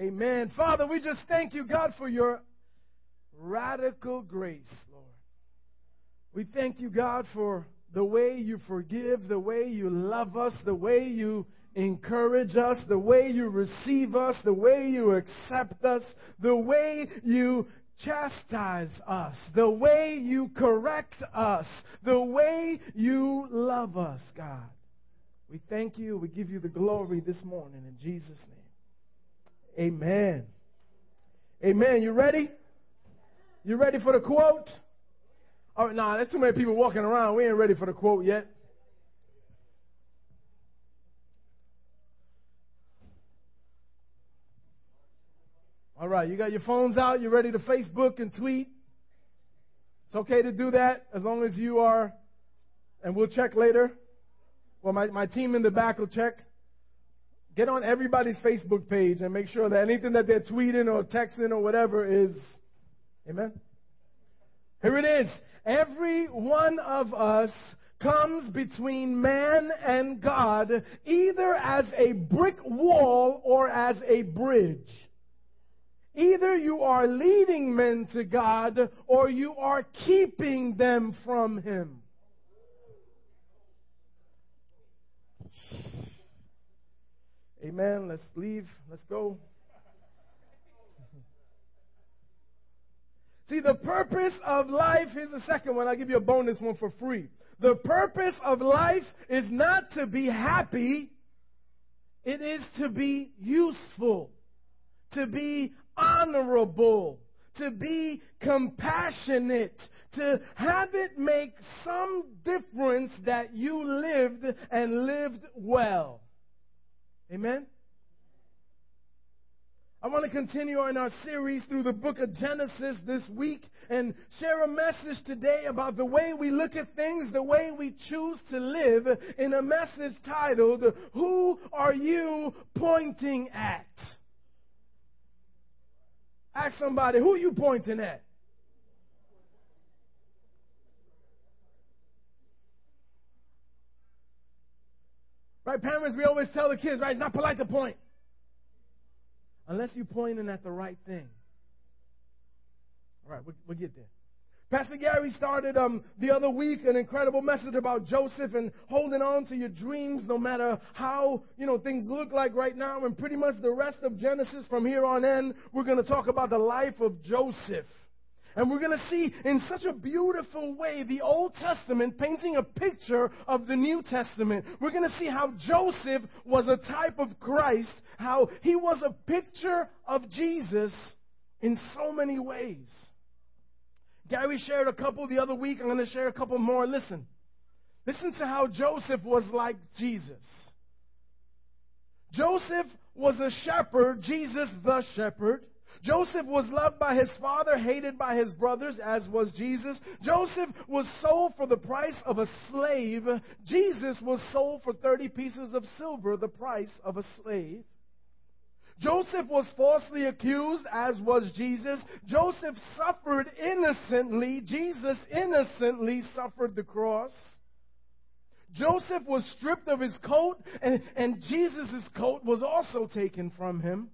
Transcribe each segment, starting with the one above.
Amen. Father, we just thank you, God, for your radical grace, Lord. We thank you, God, for the way you forgive, the way you love us, the way you encourage us, the way you receive us, the way you accept us, the way you chastise us, the way you correct us, the way you love us, God. We thank you. We give you the glory this morning in Jesus' name. Amen. Amen. You ready? You ready for the quote? Oh, no, nah, there's too many people walking around. We ain't ready for the quote yet. All right, you got your phones out. You're ready to Facebook and tweet. It's okay to do that as long as you are, and we'll check later. Well, my, my team in the back will check. Get on everybody's Facebook page and make sure that anything that they're tweeting or texting or whatever is, amen? Here it is. Every one of us comes between man and God either as a brick wall or as a bridge. Either you are leading men to God or you are keeping them from Him. Amen. Let's leave. Let's go. See, the purpose of life, here's the second one. I'll give you a bonus one for free. The purpose of life is not to be happy, it is to be useful, to be honorable, to be compassionate, to have it make some difference that you lived and lived well. Amen? I want to continue in our series through the book of Genesis this week and share a message today about the way we look at things, the way we choose to live in a message titled, Who Are You Pointing At? Ask somebody, who are you pointing at? Right, parents, we always tell the kids, right, it's not polite to point. Unless you're pointing at the right thing. All right, we'll, we'll get there. Pastor Gary started um, the other week an incredible message about Joseph and holding on to your dreams no matter how you know things look like right now. And pretty much the rest of Genesis from here on in, we're going to talk about the life of Joseph. And we're going to see in such a beautiful way the Old Testament painting a picture of the New Testament. We're going to see how Joseph was a type of Christ, how he was a picture of Jesus in so many ways. Gary shared a couple the other week. I'm going to share a couple more. Listen. Listen to how Joseph was like Jesus. Joseph was a shepherd, Jesus the shepherd. Joseph was loved by his father, hated by his brothers, as was Jesus. Joseph was sold for the price of a slave. Jesus was sold for 30 pieces of silver, the price of a slave. Joseph was falsely accused, as was Jesus. Joseph suffered innocently. Jesus innocently suffered the cross. Joseph was stripped of his coat, and, and Jesus' coat was also taken from him.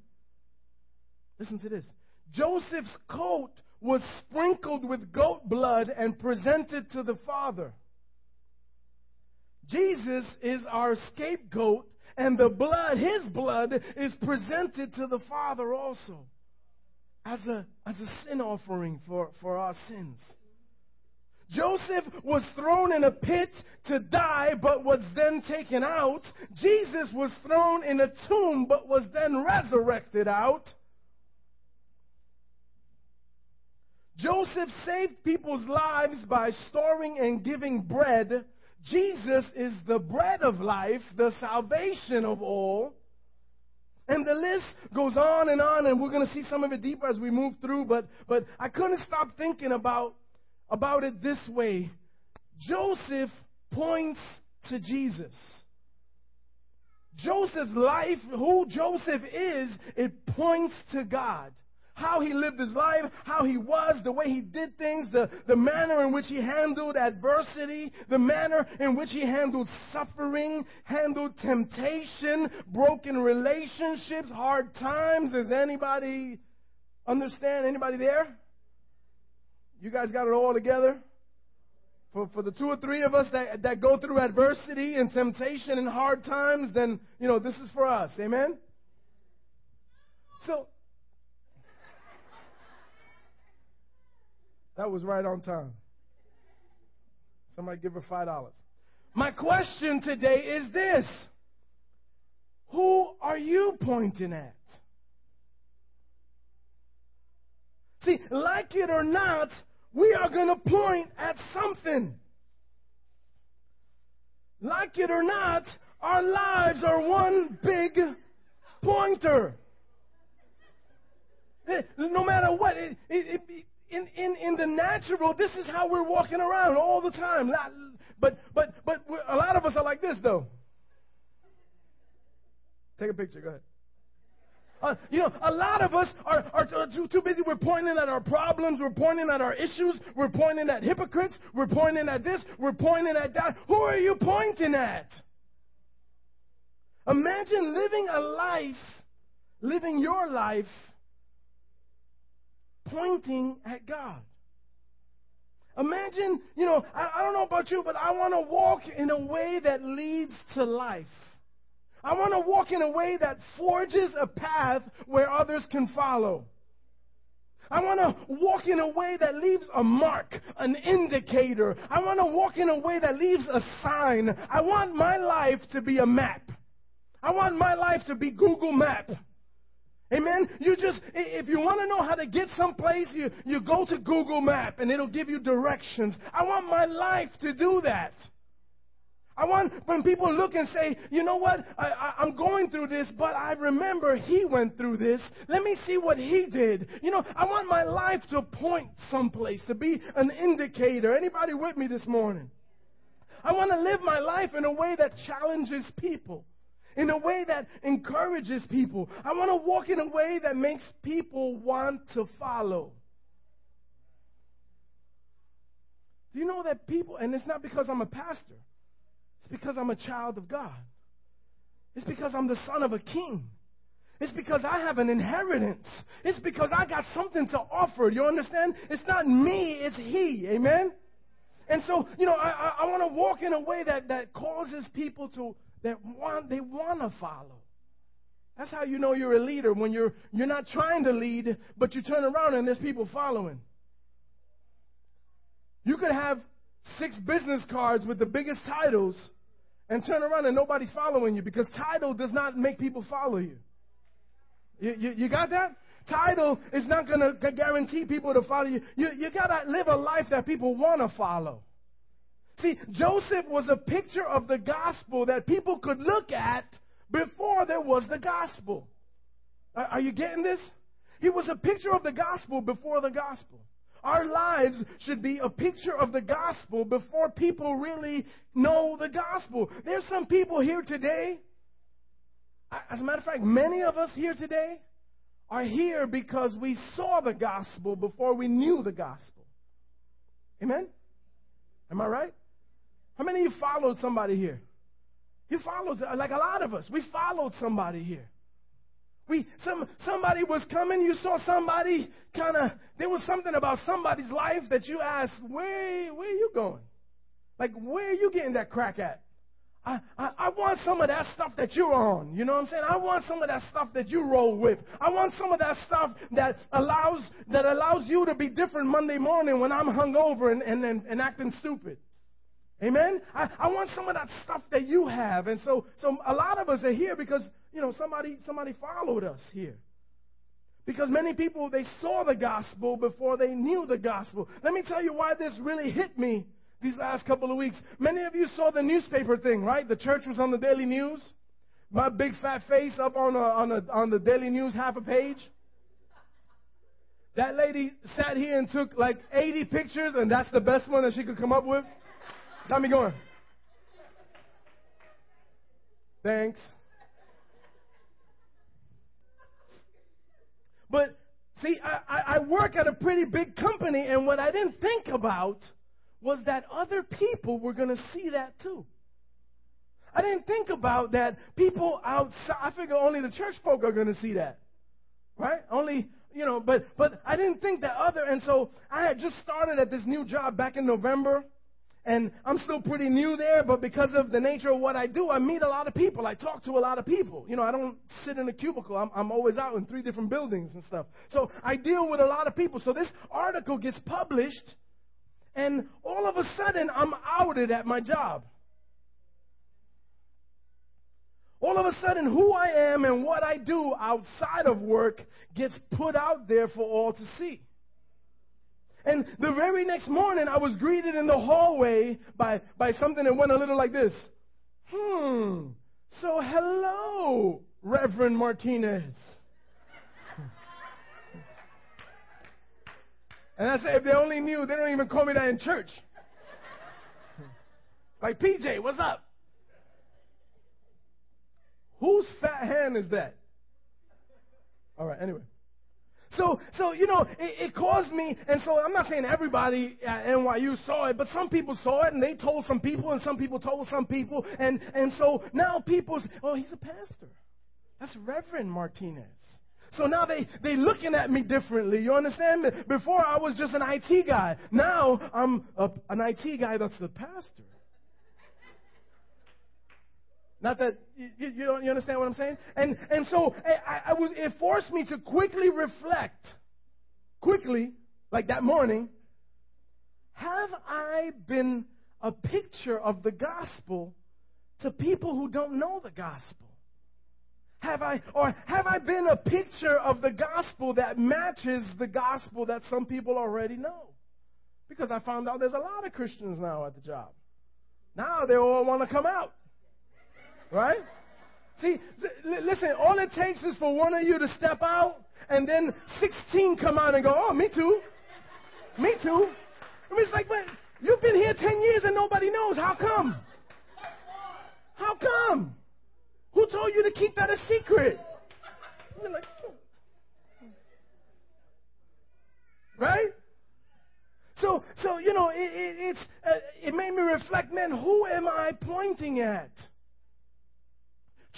Listen to this. Joseph's coat was sprinkled with goat blood and presented to the Father. Jesus is our scapegoat and the blood, his blood, is presented to the Father also as a, as a sin offering for, for our sins. Joseph was thrown in a pit to die, but was then taken out. Jesus was thrown in a tomb, but was then resurrected out. Joseph saved people's lives by storing and giving bread Jesus is the bread of life, the salvation of all. And the list goes on and on, and we're going to see some of it deeper as we move through, but, but I couldn't stop thinking about, about it this way. Joseph points to Jesus. Joseph's life, who Joseph is, it points to God. How he lived his life, how he was, the way he did things, the, the manner in which he handled adversity, the manner in which he handled suffering, handled temptation, broken relationships, hard times. Does anybody understand? Anybody there? You guys got it all together? For, for the two or three of us that, that go through adversity and temptation and hard times, then, you know, this is for us. Amen? So, that was right on time. Somebody give her $5. My question today is this Who are you pointing at? See, like it or not, we are going to point at something. Like it or not, our lives are one big pointer. No matter what, it, it, it, in, in, in the natural, this is how we're walking around all the time. But, but, but a lot of us are like this, though. Take a picture, go ahead. Uh, you know, a lot of us are, are too, too busy. We're pointing at our problems. We're pointing at our issues. We're pointing at hypocrites. We're pointing at this. We're pointing at that. Who are you pointing at? Imagine living a life, living your life, pointing at God. Imagine, you know, I, I don't know about you, but I want to walk in a way that leads to life. I want to walk in a way that forges a path where others can follow. I want to walk in a way that leaves a mark, an indicator. I want to walk in a way that leaves a sign. I want my life to be a map. I want my life to be Google Map. Amen. You just, if you want to know how to get someplace, you, you go to Google Map and it'll give you directions. I want my life to do that. I want when people look and say, you know what, I, I, am going through this, but I remember he went through this. Let me see what he did. You know, I want my life to point someplace, to be an indicator. Anybody with me this morning? I want to live my life in a way that challenges people, in a way that encourages people. I want to walk in a way that makes people want to follow. Do you know that people, and it's not because I'm a pastor. It's because I'm a child of God. It's because I'm the son of a king. It's because I have an inheritance. It's because I got something to offer. You understand? It's not me, it's He. Amen? And so, you know, I, I, I want to walk in a way that, that causes people to, that want, they want to follow. That's how you know you're a leader when you're, you're not trying to lead, but you turn around and there's people following. You could have six business cards with the biggest titles, and turn around and nobody's following you because title does not make people follow you. You, you, you got that? Title is not going to guarantee people to follow you. You, you got to live a life that people want to follow. See, Joseph was a picture of the gospel that people could look at before there was the gospel. Are, you getting this? He was a picture of the gospel before the gospel. Our lives should be a picture of the gospel before people really know the gospel. There's some people here today, as a matter of fact, many of us here today are here because we saw the gospel before we knew the gospel. Amen? Am I right? How many of you followed somebody here? You followed, like a lot of us, we followed somebody here. We some somebody was coming, you saw somebody kind of there was something about somebody's life that you asked, where where are you going? Like where are you getting that crack at? I, I, I want some of that stuff that you're on. You know what I'm saying? I want some of that stuff that you roll with. I want some of that stuff that allows that allows you to be different Monday morning when I'm hungover and, and, and, and acting stupid. Amen? I, I want some of that stuff that you have. And so so a lot of us are here because you know, somebody, somebody followed us here. Because many people, they saw the gospel before they knew the gospel. Let me tell you why this really hit me these last couple of weeks. Many of you saw the newspaper thing, right? The church was on the Daily News. My big fat face up on, a, on, a, on the Daily News half a page. That lady sat here and took like 80 pictures, and that's the best one that she could come up with. Got me going. Thanks. But See, I, I work at a pretty big company, and what I didn't think about was that other people were going to see that too. I didn't think about that people outside, I figure only the church folk are going to see that. Right? Only, you know, but, but I didn't think that other, and so I had just started at this new job back in November, and I'm still pretty new there, but because of the nature of what I do, I meet a lot of people. I talk to a lot of people. You know, I don't sit in a cubicle. I'm, I'm always out in three different buildings and stuff. So I deal with a lot of people. So this article gets published, and all of a sudden I'm outed at my job. All of a sudden, who I am and what I do outside of work gets put out there for all to see. And the very next morning, I was greeted in the hallway by, by something that went a little like this. Hmm. So, hello, Reverend Martinez. And I said, if they only knew, they don't even call me that in church. Like, PJ, what's up? Whose fat hand is that? All right, anyway. So, so you know, it, it, caused me, and so I'm not saying everybody at NYU saw it, but some people saw it, and they told some people, and some people told some people, and and so now people's, oh, he's a pastor. That's Reverend Martinez. So now they they looking at me differently. You understand? Before I was just an IT guy. Now I'm a, an IT guy that's the pastor. Not that you, you, you understand what I'm saying? And and so I, I was it forced me to quickly reflect, quickly, like that morning. Have I been a picture of the gospel to people who don't know the gospel? Have I, or have I been a picture of the gospel that matches the gospel that some people already know? Because I found out there's a lot of Christians now at the job. Now they all want to come out. Right? See, listen, all it takes is for one of you to step out, and then 16 come out and go, oh, me too. Me too. I mean, it's like, but you've been here 10 years and nobody knows. How come? How come? Who told you to keep that a secret? Like, right? So, so you know, it, it, it's, uh, it made me reflect, man, who am I pointing at?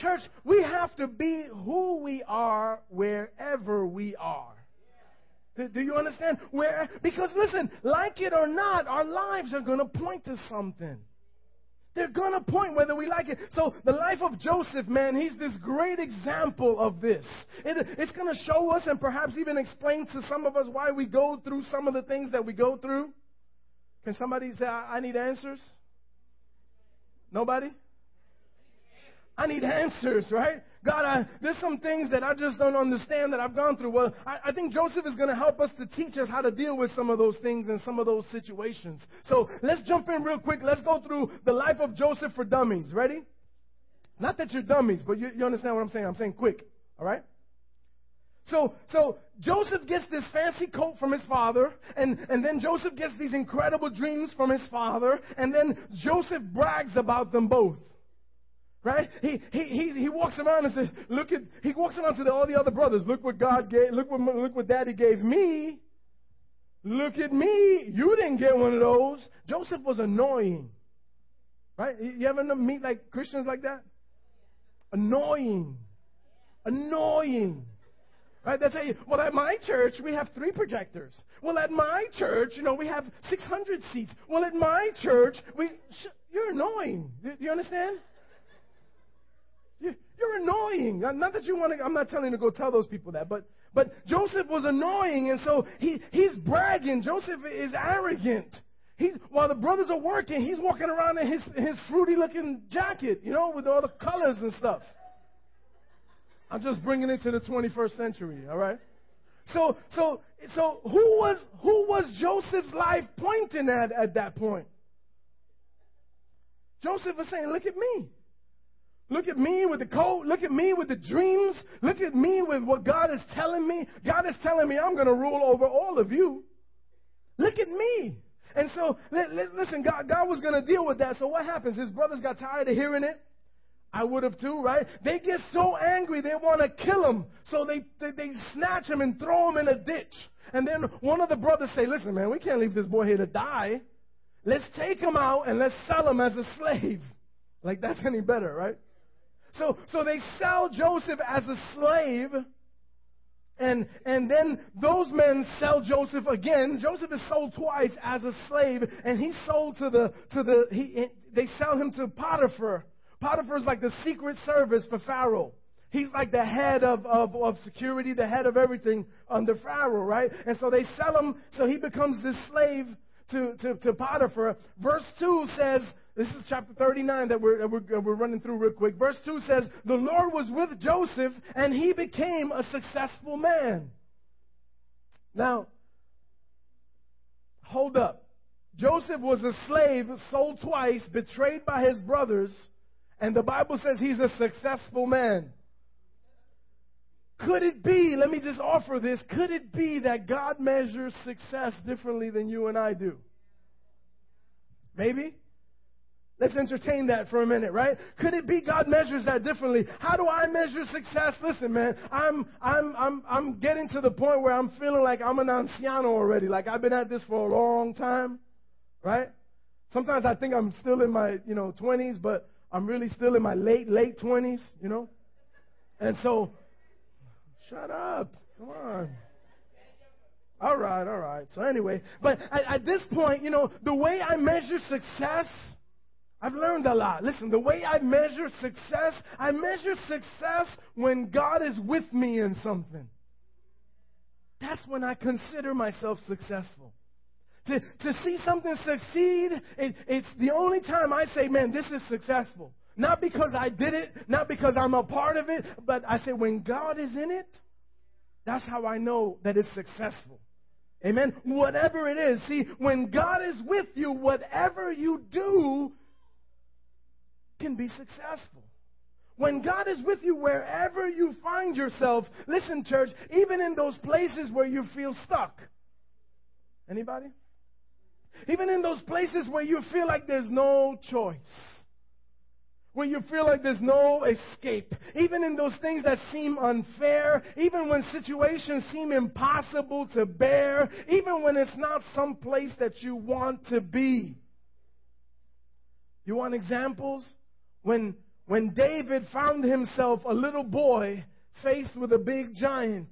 Church, we have to be who we are wherever we are. Do, you understand? Where because listen, like it or not, our lives are going to point to something. They're going to point whether we like it. So the life of Joseph, man, he's this great example of this. It, it's going to show us and perhaps even explain to some of us why we go through some of the things that we go through. Can somebody say, I, I need answers? Nobody? I need answers, right? God, I, there's some things that I just don't understand that I've gone through. Well, I, I think Joseph is going to help us to teach us how to deal with some of those things and some of those situations. So let's jump in real quick. Let's go through the life of Joseph for dummies. Ready? Not that you're dummies, but you, you understand what I'm saying. I'm saying quick. All right? So, so Joseph gets this fancy coat from his father, and, and then Joseph gets these incredible dreams from his father, and then Joseph brags about them both. Right? He, he, he, he walks around and says, look at, he walks around to the, all the other brothers. Look what God gave, look what, look what daddy gave me. Look at me. You didn't get one of those. Joseph was annoying. Right? You ever meet like Christians like that? Annoying. Annoying. Right? They say, well, at my church, we have three projectors. Well, at my church, you know, we have 600 seats. Well, at my church, we, sh- you're annoying. Do you understand? You're annoying. Not that you want to, I'm not telling you to go tell those people that, but, but Joseph was annoying, and so he, he's bragging. Joseph is arrogant. While the brothers are working, he's walking around in his, his fruity looking jacket, you know, with all the colors and stuff. I'm just bringing it to the 21st century, all right? So, so, so who was, who was Joseph's life pointing at at that point? Joseph was saying, look at me. Look at me with the coat. Look at me with the dreams. Look at me with what God is telling me. God is telling me I'm going to rule over all of you. Look at me. And so, listen, God, God was going to deal with that. So what happens? His brothers got tired of hearing it. I would have too, right? They get so angry they want to kill him. So they, they, they snatch him and throw him in a ditch. And then one of the brothers say, listen, man, we can't leave this boy here to die. Let's take him out and let's sell him as a slave. Like that's any better, right? So, so they sell Joseph as a slave. And, and then those men sell Joseph again. Joseph is sold twice as a slave, and he's sold to the, to the, he, they sell him to Potiphar. Potiphar is like the secret service for Pharaoh. He's like the head of, of, of security, the head of everything under Pharaoh, right? And so they sell him, so he becomes this slave to, to, to Potiphar. Verse 2 says, this is chapter 39 that we're, we're, we're running through real quick. Verse 2 says, The Lord was with Joseph, and he became a successful man. Now, hold up. Joseph was a slave, sold twice, betrayed by his brothers, and the Bible says he's a successful man. Could it be, let me just offer this, could it be that God measures success differently than you and I do? Maybe? Let's entertain that for a minute, right? Could it be God measures that differently? How do I measure success? Listen, man, I'm I'm I'm I'm getting to the point where I'm feeling like I'm an anciano already. Like I've been at this for a long time, right? Sometimes I think I'm still in my, you know, 20s, but I'm really still in my late late 20s, you know? And so Shut up. Come on. All right, all right. So anyway, but at, at, this point, you know, the way I measure success, I've learned a lot. Listen, the way I measure success, I measure success when God is with me in something. That's when I consider myself successful. To, to see something succeed, it, it's the only time I say, man, this is successful. Not because I did it, not because I'm a part of it, but I say when God is in it, that's how I know that it's successful. Amen. Whatever it is. See, when God is with you, whatever you do can be successful. When God is with you wherever you find yourself, listen, church, even in those places where you feel stuck. Anybody? Even in those places where you feel like there's no choice when you feel like there's no escape, even in those things that seem unfair, even when situations seem impossible to bear, even when it's not some place that you want to be. You want examples? When, when David found himself a little boy faced with a big giant.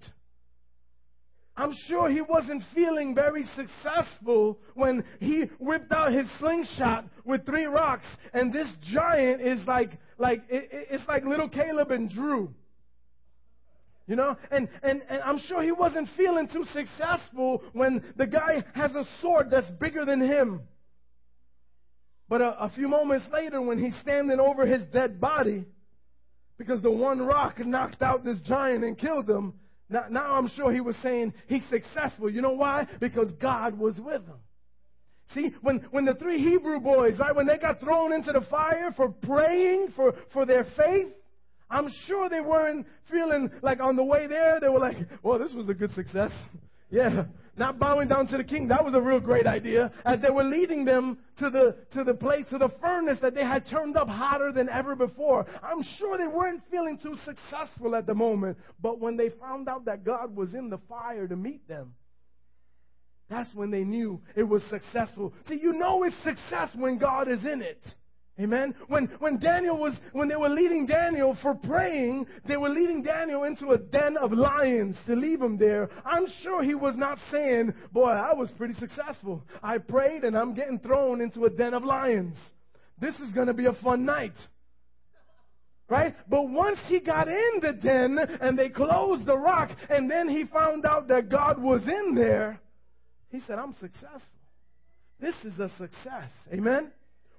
I'm sure he wasn't feeling very successful when he whipped out his slingshot with three rocks, and this giant is like, like it, it's like little Caleb and Drew. You know, and, and, and I'm sure he wasn't feeling too successful when the guy has a sword that's bigger than him. But a, a few moments later, when he's standing over his dead body, because the one rock knocked out this giant and killed him, now, now I'm sure he was saying he's successful. You know why? Because God was with him. See, when, when the three Hebrew boys, right, when they got thrown into the fire for praying for, for their faith, I'm sure they weren't feeling like on the way there, they were like, well, this was a good success. yeah, not bowing down to the king. That was a real great idea. As they were leading them to the, to the place, to the furnace that they had turned up hotter than ever before. I'm sure they weren't feeling too successful at the moment. But when they found out that God was in the fire to meet them, that's when they knew it was successful. See, you know it's success when God is in it. Amen. When, when Daniel was, when they were leading Daniel for praying, they were leading Daniel into a den of lions to leave him there. I'm sure he was not saying, boy, I was pretty successful. I prayed and I'm getting thrown into a den of lions. This is going to be a fun night. Right? But once he got in the den and they closed the rock and then he found out that God was in there, he said, I'm successful. This is a success. Amen?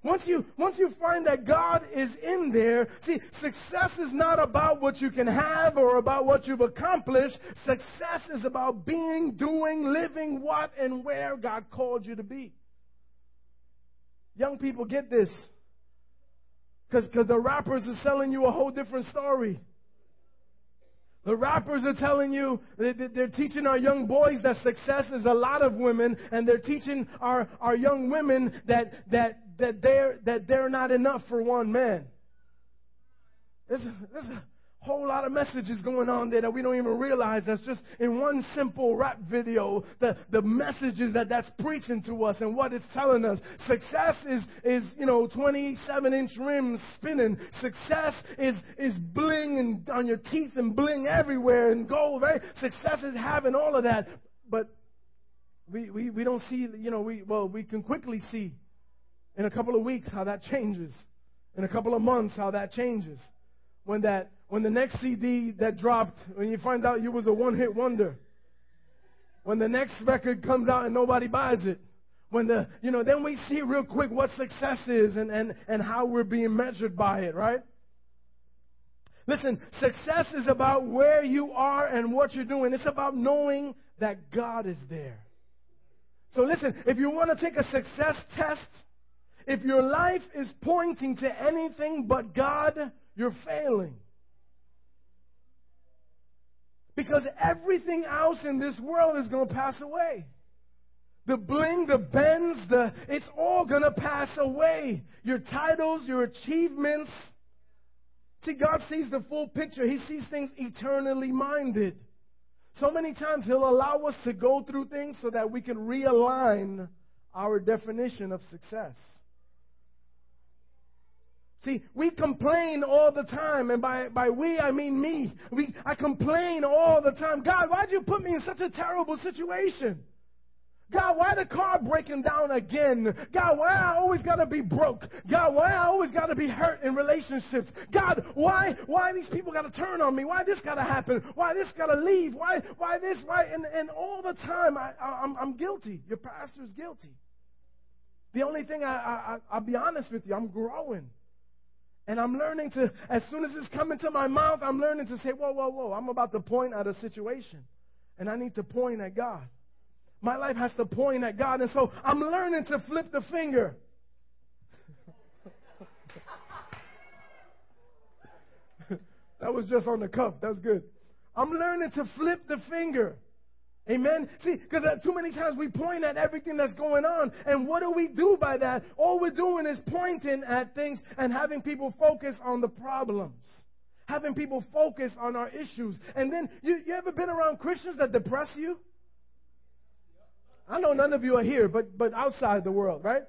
Once you, once you find that God is in there, see, success is not about what you can have or about what you've accomplished. Success is about being, doing, living what and where God called you to be. Young people get this. Because the rappers are selling you a whole different story. The rappers are telling you, they're teaching our young boys that success is a lot of women, and they're teaching our, our young women that, that, that, they're, that they're not enough for one man. There's a, there's a whole lot of messages going on there that we don't even realize. That's just in one simple rap video. The, the messages that that's preaching to us and what it's telling us. Success is, is, you know, 27 inch rims spinning. Success is, is bling and on your teeth and bling everywhere and gold, right? Success is having all of that. But we, we, we don't see, you know, we, well, we can quickly see in a couple of weeks how that changes. In a couple of months how that changes. When that when the next CD that dropped, when you find out you was a one hit wonder. When the next record comes out and nobody buys it. When the, you know, then we see real quick what success is and, and, and how we're being measured by it, right? Listen, success is about where you are and what you're doing. It's about knowing that God is there. So listen, if you want to take a success test, if your life is pointing to anything but God, you're failing. Because everything else in this world is going to pass away. The bling, the Benz, the, it's all going to pass away. Your titles, your achievements. See, God sees the full picture. He sees things eternally minded. So many times He'll allow us to go through things so that we can realign our definition of success. See, we complain all the time, and by, by we, I mean me. We, I complain all the time. God, why'd you put me in such a terrible situation? God, why the car breaking down again? God, why I always gotta be broke? God, why I always gotta be hurt in relationships? God, why why these people gotta turn on me? Why this gotta happen? Why this gotta leave? Why why this? Why and and all the time I, I am I'm, I'm guilty. Your pastor's guilty. The only thing I, I I'll be honest with you, I'm growing. And I'm learning to, as soon as it's coming to my mouth, I'm learning to say, whoa, whoa, whoa, I'm about to point at a situation. And I need to point at God. My life has to point at God. And so I'm learning to flip the finger. that was just on the cuff. That's good. I'm learning to flip the finger. Amen. See, because too many times we point at everything that's going on, and what do we do by that? All we're doing is pointing at things and having people focus on the problems, having people focus on our issues. And then, you, you ever been around Christians that depress you? I know none of you are here, but but outside the world, right?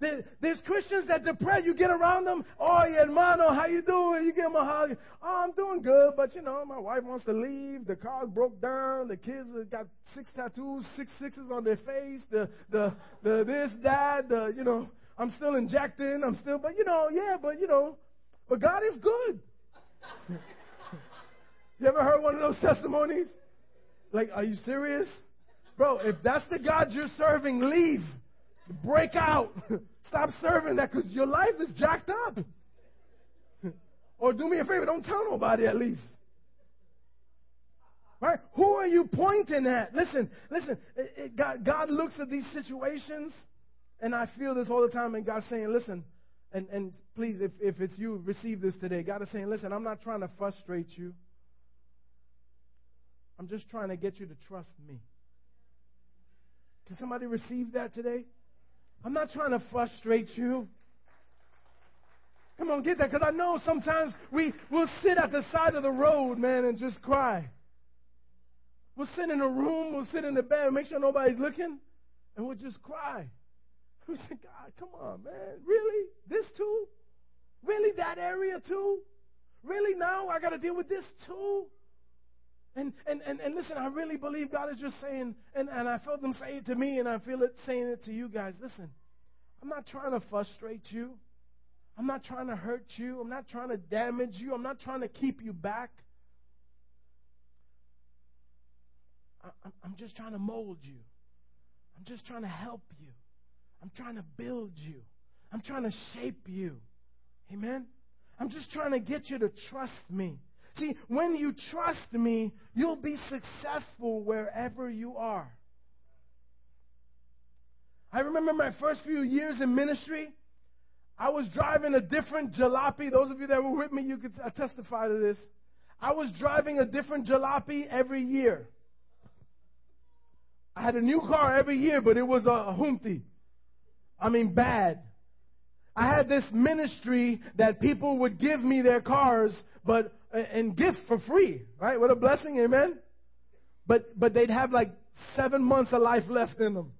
There's Christians that depress. You get around them. Oh, yeah, hermano, how you doing? You give them a hug. Oh, I'm doing good, but you know, my wife wants to leave. The car broke down. The kids got six tattoos, six sixes on their face. The the the this that. The you know, I'm still injecting. I'm still, but you know, yeah, but you know, but God is good. you ever heard one of those testimonies? Like, are you serious? Bro, if that's the God you're serving, leave. Break out. Stop serving that because your life is jacked up. or do me a favor, don't tell nobody at least. Right? Who are you pointing at? Listen, listen. It, it, God, God looks at these situations, and I feel this all the time, and God's saying, listen, and, and please, if, if it's you, receive this today. God is saying, listen, I'm not trying to frustrate you. I'm just trying to get you to trust me. Can somebody receive that today? I'm not trying to frustrate you. Come on, get that. Because I know sometimes we will sit at the side of the road, man, and just cry. We'll sit in a room, we'll sit in the bed, make sure nobody's looking, and we'll just cry. We say, God, come on, man. Really? This too? Really? That area too? Really now I got to deal with this too? And, and, and, and listen, I really believe God is just saying, and, and I felt Him say it to me, and I feel it saying it to you guys. Listen, I'm not trying to frustrate you. I'm not trying to hurt you. I'm not trying to damage you. I'm not trying to keep you back. I, I'm just trying to mold you. I'm just trying to help you. I'm trying to build you. I'm trying to shape you. Amen? I'm just trying to get you to trust me. See, when you trust me, you'll be successful wherever you are. I remember my first few years in ministry. I was driving a different jalopy. Those of you that were with me, you could testify to this. I was driving a different jalopy every year. I had a new car every year, but it was a, humpty. I mean, bad. I had this ministry that people would give me their cars, but and gift for free, right? What a blessing, amen. But but they'd have like seven months of life left in them,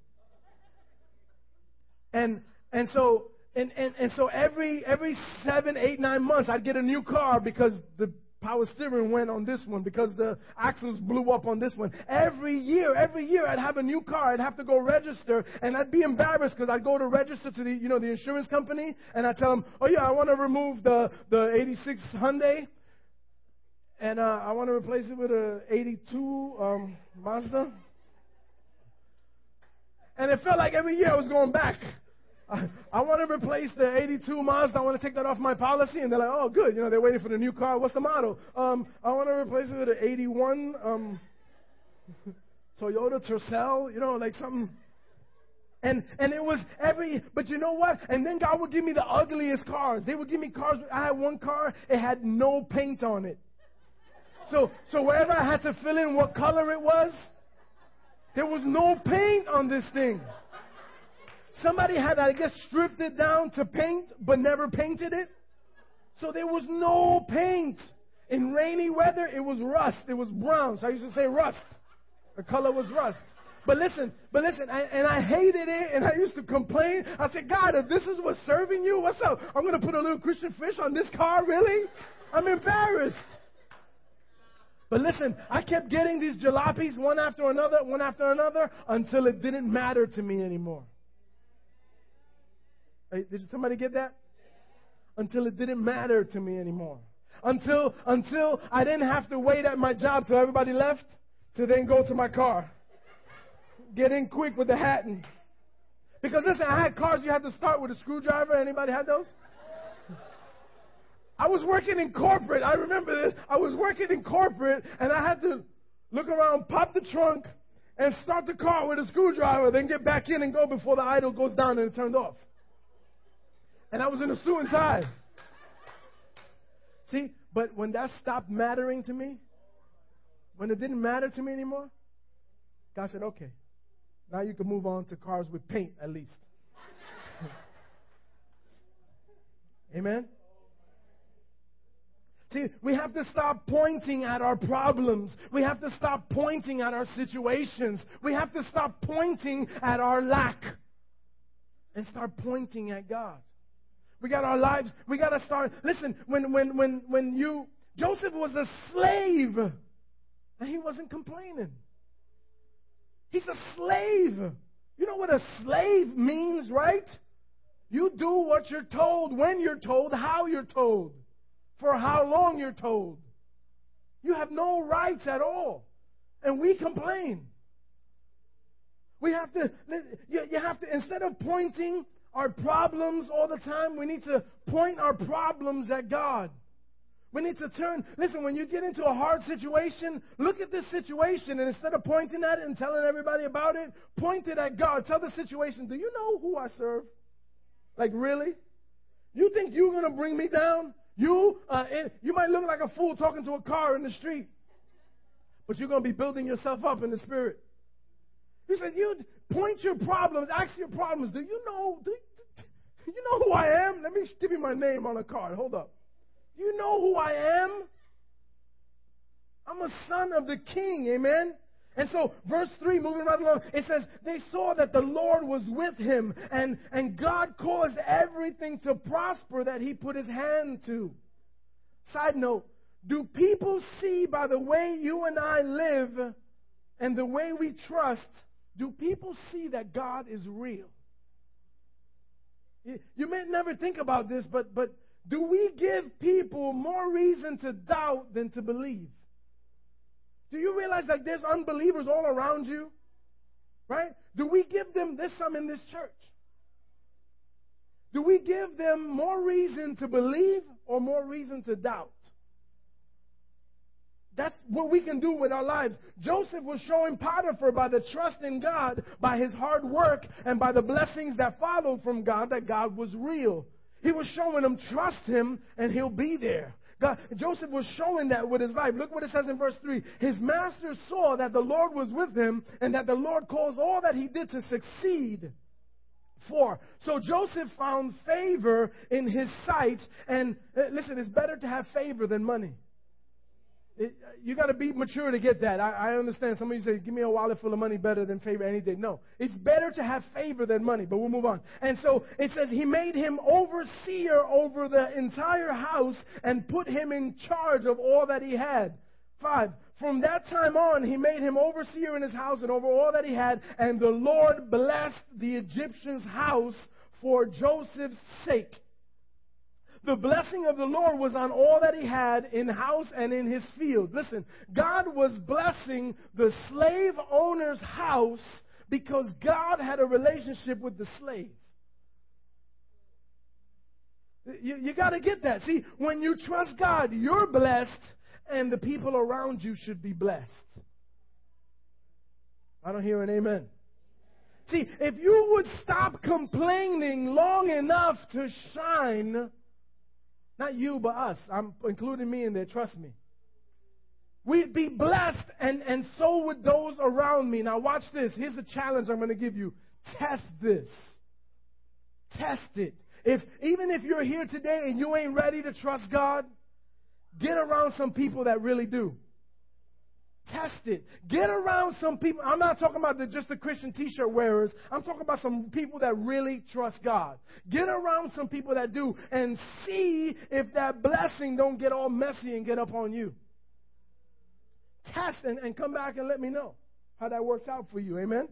and and so and, and, and so every every seven, eight, nine months I'd get a new car because the power steering went on this one because the axles blew up on this one. Every year, every year I'd have a new car. I'd have to go register and I'd be embarrassed because I'd go to register to the, you know, the insurance company and I'd tell them, oh yeah, I want to remove the, the 86 Hyundai and uh, I want to replace it with a 82 um, Mazda. And it felt like every year I was going back. I, I want to replace the 82 Mazda. I want to take that off my policy. And they're like, oh, good. You know, they're waiting for the new car. What's the model? Um, I want to replace it with an 81 um, Toyota Tercel, you know, like something. And, and it was every, but you know what? And then God would give me the ugliest cars. They would give me cars. I had one car, it had no paint on it. So, so wherever I had to fill in what color it was, there was no paint on this thing. Somebody had, I guess, stripped it down to paint, but never painted it. So there was no paint. In rainy weather, it was rust. It was brown. So I used to say rust. The color was rust. But listen, but listen, I, and I hated it, and I used to complain. I said, God, if this is what's serving you, what's up? I'm going to put a little Christian fish on this car, really? I'm embarrassed. But listen, I kept getting these jalopies one after another, one after another, until it didn't matter to me anymore. Did somebody get that? Until it didn't matter to me anymore. Until until I didn't have to wait at my job till everybody left to then go to my car. Get in quick with the hat and because listen, I had cars you had to start with a screwdriver. Anybody had those? I was working in corporate. I remember this. I was working in corporate and I had to look around, pop the trunk, and start the car with a screwdriver, then get back in and go before the idle goes down and it turned off and I was in a suit and tie. See, but when that stopped mattering to me, when it didn't matter to me anymore, God said, okay, now you can move on to cars with paint at least. Amen? We have to stop pointing at our problems. We have to stop pointing at our situations. We have to stop pointing at our lack and start pointing at God. We got our lives. We got to start. Listen, when, when, when, when you, Joseph was a slave, and he wasn't complaining. He's a slave. You know what a slave means, right? You do what you're told, when you're told, how you're told, for how long you're told. You have no rights at all. And we complain. We have to, you have to, instead of pointing our problems all the time. We need to point our problems at God. We need to turn. Listen, when you get into a hard situation, look at this situation and instead of pointing at it and telling everybody about it, point it at God. Tell the situation, do you know who I serve? Like, really? You think you're going to bring me down? You, uh, you might look like a fool talking to a car in the street, but you're going to be building yourself up in the spirit. He said, You point your problems, ask your problems. Do you know? Do you know who I am? Let me give you my name on a card. Hold up. Do you know who I am? I'm a son of the king. Amen. And so, verse 3, moving right along, it says, They saw that the Lord was with him, and, and God caused everything to prosper that he put his hand to. Side note Do people see by the way you and I live and the way we trust do people see that God is real? You may never think about this, but, but do we give people more reason to doubt than to believe? Do you realize that there's unbelievers all around you? Right? Do we give them, there's some in this church. Do we give them more reason to believe or more reason to doubt? That's what we can do with our lives. Joseph was showing Potiphar by the trust in God, by his hard work, and by the blessings that followed from God that God was real. He was showing him, trust him, and he'll be there. God, Joseph was showing that with his life. Look what it says in verse 3. His master saw that the Lord was with him, and that the Lord caused all that he did to succeed 4. So Joseph found favor in his sight. And uh, listen, it's better to have favor than money. It, you got to be mature to get that. I, I, understand. Some of you say, "Give me a wallet full of money better than favor any day." No, it's better to have favor than money. But we'll move on. And so it says he made him overseer over the entire house and put him in charge of all that he had. Five. From that time on, he made him overseer in his house and over all that he had. And the Lord blessed the Egyptian's house for Joseph's sake. The blessing of the Lord was on all that he had in house and in his field. Listen, God was blessing the slave owner's house because God had a relationship with the slave. You, you got to get that. See, when you trust God, you're blessed, and the people around you should be blessed. I don't hear an amen. See, if you would stop complaining long enough to shine, not you, but us. I'm including me in there, trust me. We'd be blessed, and, and so would those around me. Now, watch this. Here's the challenge I'm going to give you test this. Test it. If, even if you're here today and you ain't ready to trust God, get around some people that really do. Test it. Get around some people. I'm not talking about the, just the Christian t-shirt wearers. I'm talking about some people that really trust God. Get around some people that do and see if that blessing don't get all messy and get up on you. Test and, and come back and let me know how that works out for you. Amen?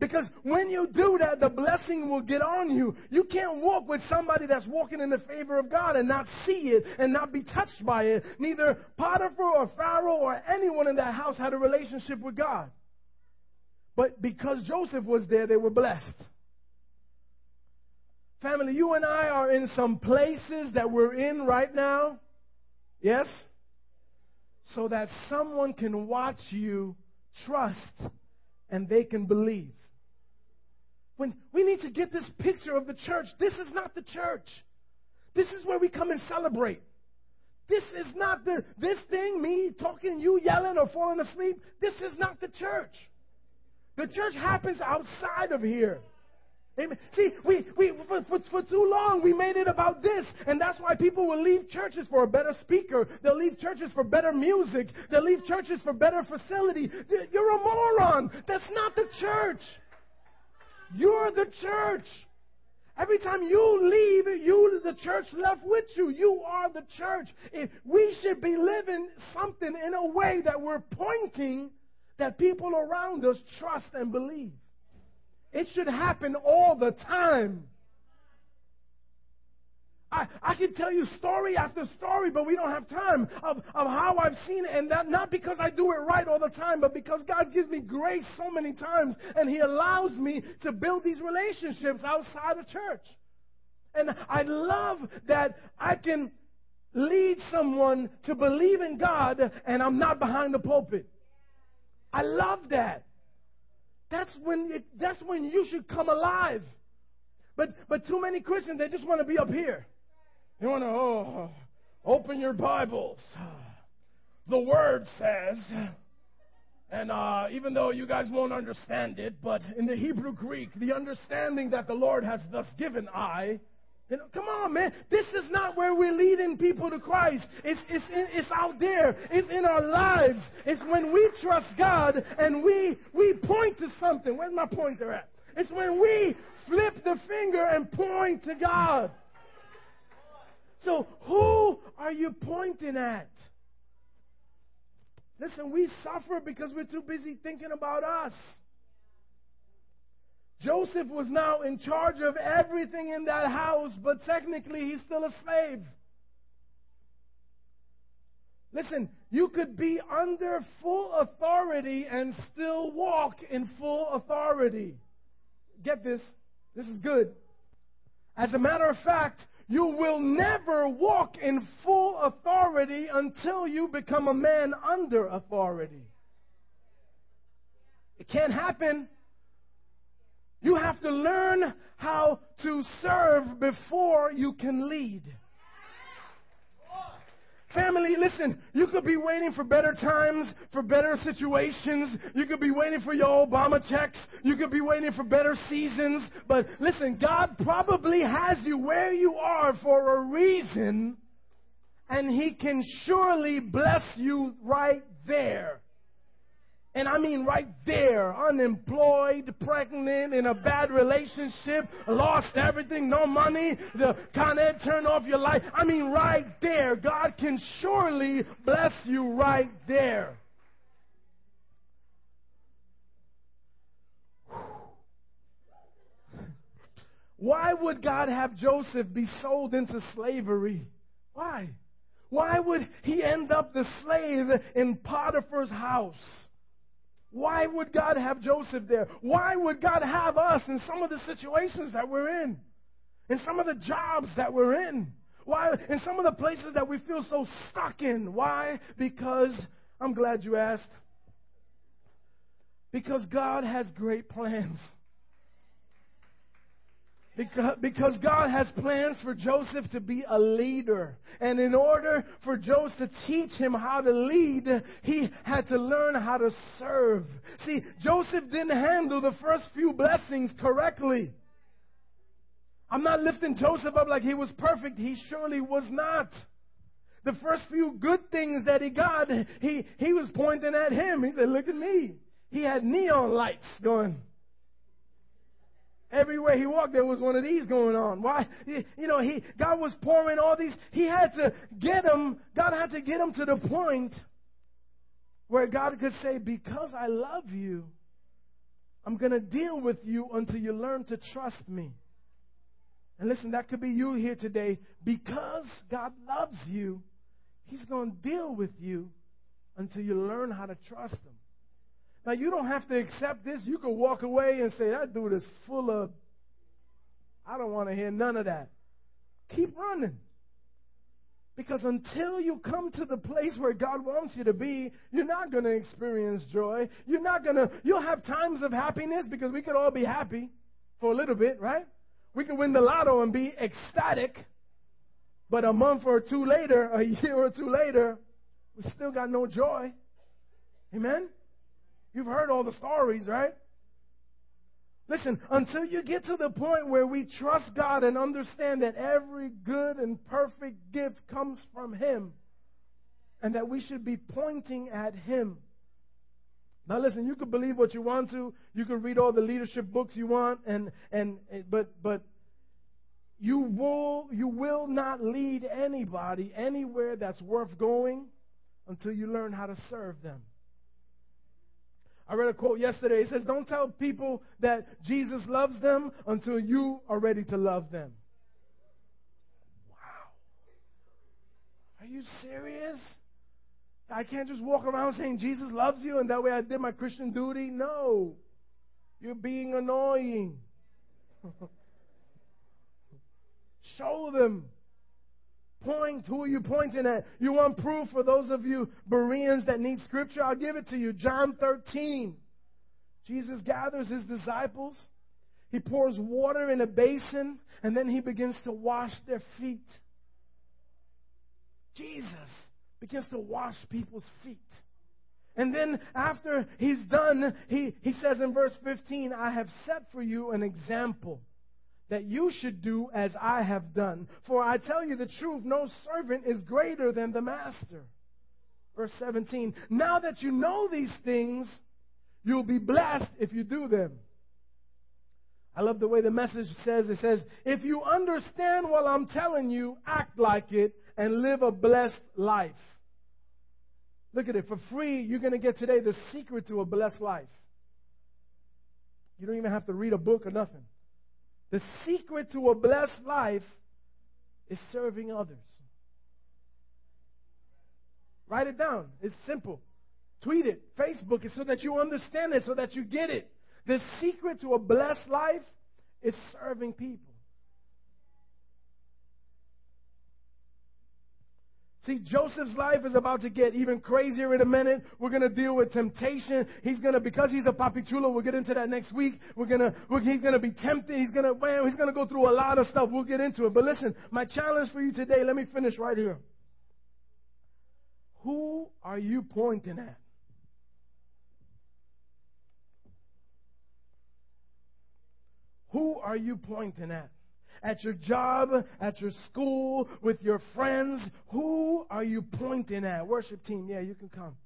Because when you do that, the blessing will get on you. You can't walk with somebody that's walking in the favor of God and not see it and not be touched by it. Neither Potiphar or Pharaoh or anyone in that house had a relationship with God. But because Joseph was there, they were blessed. Family, you and I are in some places that we're in right now. Yes? So that someone can watch you trust and they can believe. When we need to get this picture of the church, this is not the church. This is where we come and celebrate. This is not the this thing, me talking, you yelling or falling asleep. This is not the church. The church happens outside of here. Amen. See, we, we for, for, for, too long we made it about this, and that's why people will leave churches for a better speaker. They'll leave churches for better music. They'll leave churches for better facility. You're a moron. That's not the church. You're the church. Every time you leave, you the church left with you. You are the church. If we should be living something in a way that we're pointing that people around us trust and believe. It should happen all the time. I, I can tell you story after story, but we don't have time of, of how I've seen it. And that not because I do it right all the time, but because God gives me grace so many times and He allows me to build these relationships outside of church. And I love that I can lead someone to believe in God and I'm not behind the pulpit. I love that. That's when it, that's when you should come alive. But but too many Christians they just want to be up here. You want to oh, open your Bibles. The Word says, and uh, even though you guys won't understand it, but in the Hebrew Greek, the understanding that the Lord has thus given I. You know, come on, man. This is not where we're leading people to Christ. It's, it's, it's out there. It's in our lives. It's when we trust God and we, we point to something. Where's my pointer at? It's when we flip the finger and point to God. So, who are you pointing at? Listen, we suffer because we're too busy thinking about us. Joseph was now in charge of everything in that house, but technically he's still a slave. Listen, you could be under full authority and still walk in full authority. Get this. This is good. As a matter of fact, you will never walk in full authority until you become a man under authority. It can't happen. You have to learn how to serve before you can lead. Family, listen, you could be waiting for better times, for better situations. You could be waiting for your Obama checks. You could be waiting for better seasons. But listen, God probably has you where you are for a reason, and He can surely bless you right there. And I mean right there, unemployed, pregnant, in a bad relationship, lost everything, no money, the Con Ed turned off your life. I mean right there. God can surely bless you right there. Why would God have Joseph be sold into slavery? Why? Why would he end up the slave in Potiphar's house? Why would God have Joseph there? Why would God have us in some of the situations that we're in? In some of the jobs that we're in? Why? In some of the places that we feel so stuck in? Why? Because, I'm glad you asked. Because God has great plans. Because, God has plans for Joseph to be a leader. And in order for Joseph to teach him how to lead, he had to learn how to serve. See, Joseph didn't handle the first few blessings correctly. I'm not lifting Joseph up like he was perfect. He surely was not. The first few good things that he got, he, he was pointing at him. He said, Look at me. He had neon lights going. Everywhere he walked, there was one of these going on. Why? You know, he, God was pouring all these. He had to get him, God had to get him to the point where God could say, Because I love you, I'm going to deal with you until you learn to trust me. And listen, that could be you here today. Because God loves you, He's going to deal with you until you learn how to trust Him. Now, you don't have to accept this. You can walk away and say, that dude is full of, I don't want to hear none of that. Keep running. Because until you come to the place where God wants you to be, you're not going to experience joy. You're not going to, you'll have times of happiness because we could all be happy for a little bit, right? We could win the lotto and be ecstatic, but a month or two later, a year or two later, we still got no joy. Amen? You've heard all the stories, right? Listen, until you get to the point where we trust God and understand that every good and perfect gift comes from Him and that we should be pointing at Him. Now listen, you can believe what you want to, you can read all the leadership books you want, and, and but but you will you will not lead anybody anywhere that's worth going until you learn how to serve them. I read a quote yesterday. It says, Don't tell people that Jesus loves them until you are ready to love them. Wow. Are you serious? I can't just walk around saying Jesus loves you and that way I did my Christian duty. No. You're being annoying. Show them Point. Who are you pointing at? You want proof for those of you Bereans that need scripture? I'll give it to you. John 13. Jesus gathers his disciples. He pours water in a basin and then he begins to wash their feet. Jesus begins to wash people's feet. And then after he's done, he, he says in verse 15, I have set for you an example that you should do as I have done. For I tell you the truth, no servant is greater than the master. Verse 17. Now that you know these things, you'll be blessed if you do them. I love the way the message says it says, if you understand what I'm telling you, act like it and live a blessed life. Look at it. For free, you're going to get today the secret to a blessed life. You don't even have to read a book or nothing. The secret to a blessed life is serving others. Write it down. It's simple. Tweet it, Facebook it so that you understand it, so that you get it. The secret to a blessed life is serving people. See, Joseph's life is about to get even crazier in a minute. We're going to deal with temptation. He's going to, because he's a papichulo, we'll get into that next week. We're going to, he's going to be tempted. He's going to, man, he's going to go through a lot of stuff. We'll get into it. But listen, my challenge for you today, let me finish right here. Who are you pointing at? Who are you pointing at? At your job, at your school, with your friends, who are you pointing at? Worship team, yeah, you can come.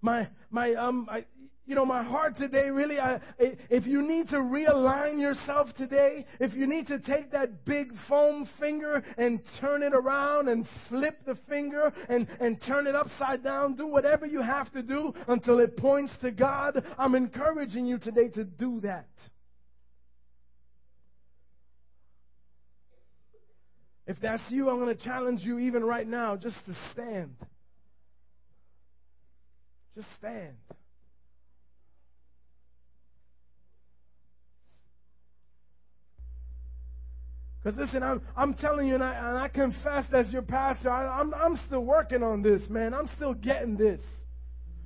My, my, um, I, you know, my heart today really, I, if you need to realign yourself today, if you need to take that big foam finger and turn it around and flip the finger and, and turn it upside down, do whatever you have to do until it points to God, I'm encouraging you today to do that. If that's you, I'm going to challenge you even right now just to stand. Just stand. Because listen, I'm, I'm telling you, and I, and I confess as your pastor, I, I'm, I'm still working on this, man. I'm still getting this.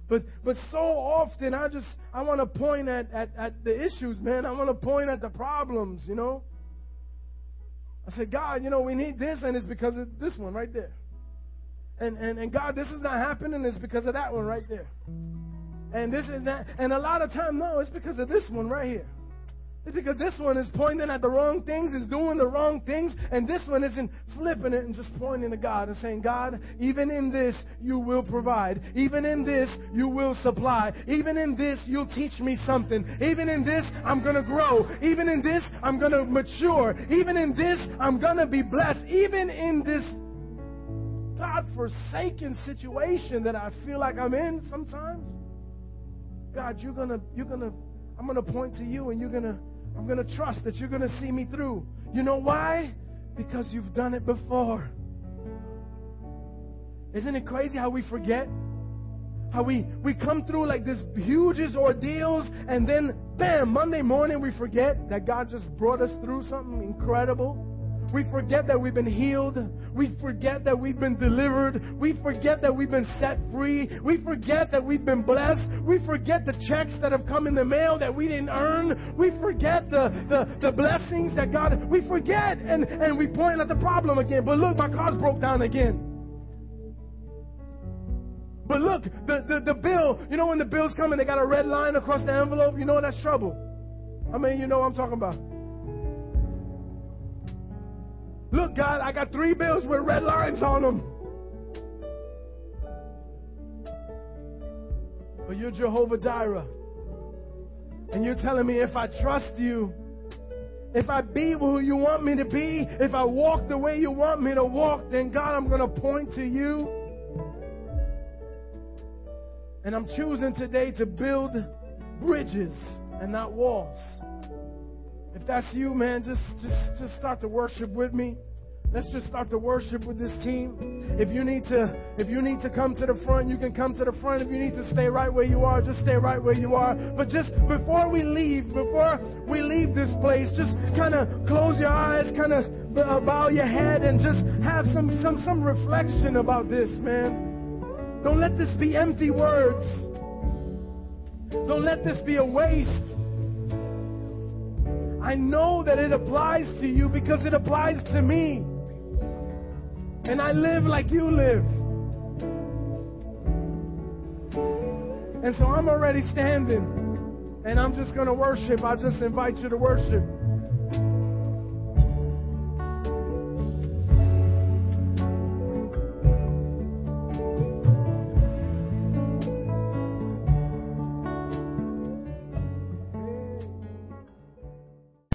But, but so often, I just, I want to point at, at, at the issues, man. I want to point at the problems, you know. I said, God, you know, we need this, and it's because of this one right there. And, and, and God, this is not happening, it's because of that one right there. And this is that. And a lot of time, no, it's because of this one right here. Because this one is pointing at the wrong things, is doing the wrong things, and this one isn't flipping it and just pointing to God and saying, God, even in this, you will provide. Even in this, you will supply. Even in this, you'll teach me something. Even in this, I'm going to grow. Even in this, I'm going to mature. Even in this, I'm going to be blessed. Even in this God forsaken situation that I feel like I'm in sometimes. God, you're gonna, you're gonna, I'm gonna point to you and you're gonna I'm going to trust that you're going to see me through. You know why? Because you've done it before. Isn't it crazy how we forget? How we, we come through like this huge ordeals and then bam, Monday morning we forget that God just brought us through something incredible. We forget that we've been healed. We forget that we've been delivered. We forget that we've been set free. We forget that we've been blessed. We forget the checks that have come in the mail that we didn't earn. We forget the, the, the blessings that God, we forget and, and we point at the problem again. But look, my car's broke down again. But look, the, the, the bill, you know when the bill's come coming, they got a red line across the envelope, you know that's trouble. I mean, you know what I'm talking about. Look, God, I got three bills with red lines on them. But you're Jehovah Jireh. And you're telling me if I trust you, if I be who you want me to be, if I walk the way you want me to walk, then God, I'm going to point to you. And I'm choosing today to build bridges and not walls. If that's you, man, just just just start to worship with me. Let's just start to worship with this team. If you need to if you need to come to the front, you can come to the front. If you need to stay right where you are, just stay right where you are. But just before we leave, before we leave this place, just kind of close your eyes, kind of uh, bow your head and just have some some some reflection about this, man. Don't let this be empty words. Don't let this be a waste. I know that it applies to you because it applies to me. And I live like you live. And so I'm already standing. And I'm just going to worship. I just invite you to worship.